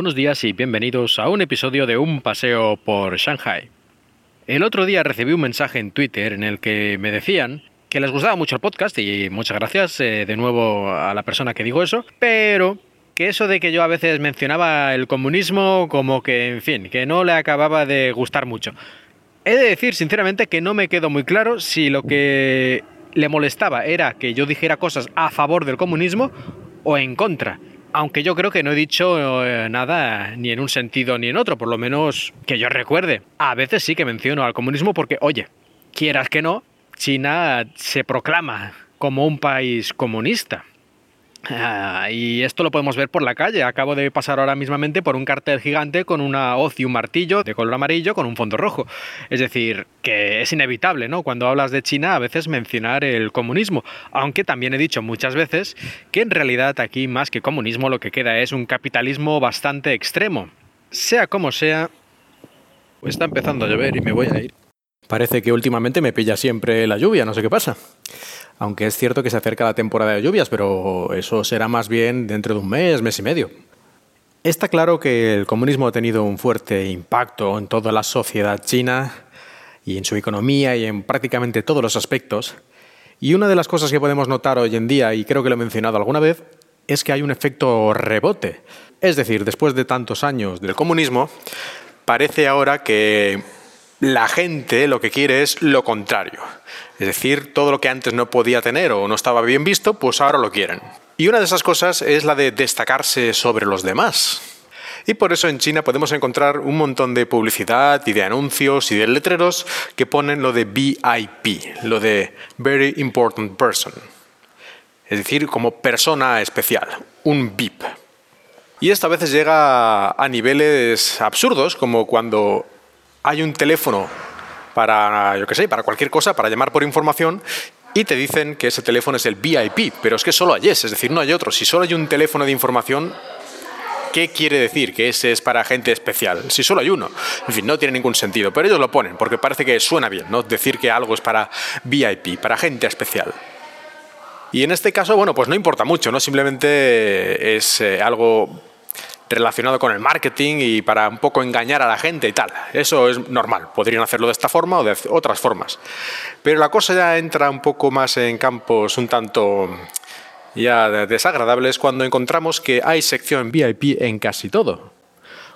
Buenos días y bienvenidos a un episodio de Un paseo por Shanghai. El otro día recibí un mensaje en Twitter en el que me decían que les gustaba mucho el podcast y muchas gracias eh, de nuevo a la persona que dijo eso, pero que eso de que yo a veces mencionaba el comunismo como que, en fin, que no le acababa de gustar mucho. He de decir sinceramente que no me quedó muy claro si lo que le molestaba era que yo dijera cosas a favor del comunismo o en contra. Aunque yo creo que no he dicho eh, nada ni en un sentido ni en otro, por lo menos que yo recuerde. A veces sí que menciono al comunismo porque, oye, quieras que no, China se proclama como un país comunista. Ah, y esto lo podemos ver por la calle. Acabo de pasar ahora mismamente por un cartel gigante con una hoz y un martillo de color amarillo con un fondo rojo. Es decir, que es inevitable, ¿no? Cuando hablas de China a veces mencionar el comunismo. Aunque también he dicho muchas veces que en realidad aquí más que comunismo lo que queda es un capitalismo bastante extremo. Sea como sea... Está empezando a llover y me voy a ir. Parece que últimamente me pilla siempre la lluvia, no sé qué pasa. Aunque es cierto que se acerca la temporada de lluvias, pero eso será más bien dentro de un mes, mes y medio. Está claro que el comunismo ha tenido un fuerte impacto en toda la sociedad china y en su economía y en prácticamente todos los aspectos. Y una de las cosas que podemos notar hoy en día, y creo que lo he mencionado alguna vez, es que hay un efecto rebote. Es decir, después de tantos años del comunismo, parece ahora que la gente lo que quiere es lo contrario. Es decir, todo lo que antes no podía tener o no estaba bien visto, pues ahora lo quieren. Y una de esas cosas es la de destacarse sobre los demás. Y por eso en China podemos encontrar un montón de publicidad y de anuncios y de letreros que ponen lo de VIP, lo de Very Important Person. Es decir, como persona especial, un VIP. Y esto a veces llega a niveles absurdos, como cuando hay un teléfono para, yo qué sé, para cualquier cosa, para llamar por información, y te dicen que ese teléfono es el VIP, pero es que solo hay ese, es decir, no hay otro. Si solo hay un teléfono de información, ¿qué quiere decir que ese es para gente especial? Si solo hay uno. En fin, no tiene ningún sentido, pero ellos lo ponen porque parece que suena bien, ¿no? Decir que algo es para VIP, para gente especial. Y en este caso, bueno, pues no importa mucho, ¿no? Simplemente es eh, algo relacionado con el marketing y para un poco engañar a la gente y tal. Eso es normal, podrían hacerlo de esta forma o de otras formas. Pero la cosa ya entra un poco más en campos un tanto ya desagradables cuando encontramos que hay sección VIP en casi todo.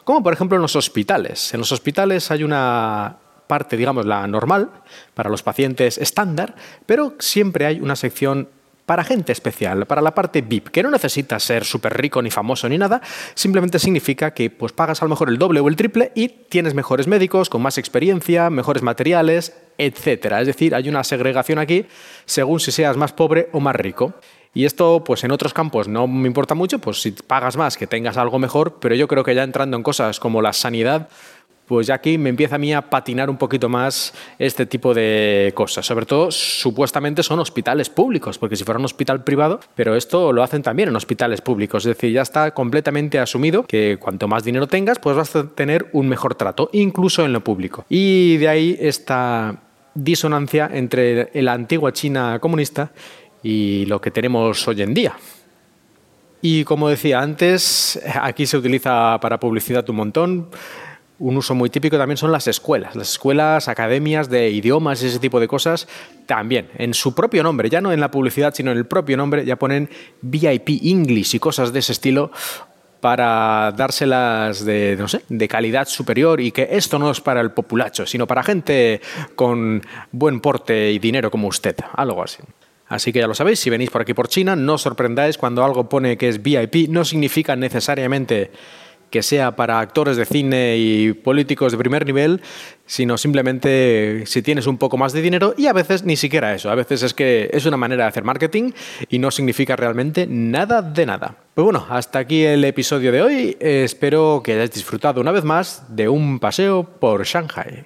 Como por ejemplo en los hospitales. En los hospitales hay una parte, digamos, la normal, para los pacientes estándar, pero siempre hay una sección para gente especial, para la parte VIP, que no necesita ser súper rico ni famoso ni nada, simplemente significa que pues pagas a lo mejor el doble o el triple y tienes mejores médicos, con más experiencia, mejores materiales, etc. Es decir, hay una segregación aquí según si seas más pobre o más rico. Y esto, pues en otros campos no me importa mucho, pues si pagas más, que tengas algo mejor, pero yo creo que ya entrando en cosas como la sanidad, pues ya aquí me empieza a mí a patinar un poquito más este tipo de cosas. Sobre todo, supuestamente son hospitales públicos, porque si fuera un hospital privado, pero esto lo hacen también en hospitales públicos. Es decir, ya está completamente asumido que cuanto más dinero tengas, pues vas a tener un mejor trato, incluso en lo público. Y de ahí esta disonancia entre la antigua China comunista y lo que tenemos hoy en día. Y como decía antes, aquí se utiliza para publicidad un montón un uso muy típico también son las escuelas, las escuelas, academias de idiomas y ese tipo de cosas también. En su propio nombre, ya no en la publicidad, sino en el propio nombre, ya ponen VIP English y cosas de ese estilo para dárselas de, no sé, de calidad superior y que esto no es para el populacho, sino para gente con buen porte y dinero como usted, algo así. Así que ya lo sabéis, si venís por aquí por China, no os sorprendáis cuando algo pone que es VIP, no significa necesariamente que sea para actores de cine y políticos de primer nivel, sino simplemente si tienes un poco más de dinero y a veces ni siquiera eso, a veces es que es una manera de hacer marketing y no significa realmente nada de nada. Pues bueno, hasta aquí el episodio de hoy, espero que hayáis disfrutado una vez más de un paseo por Shanghai.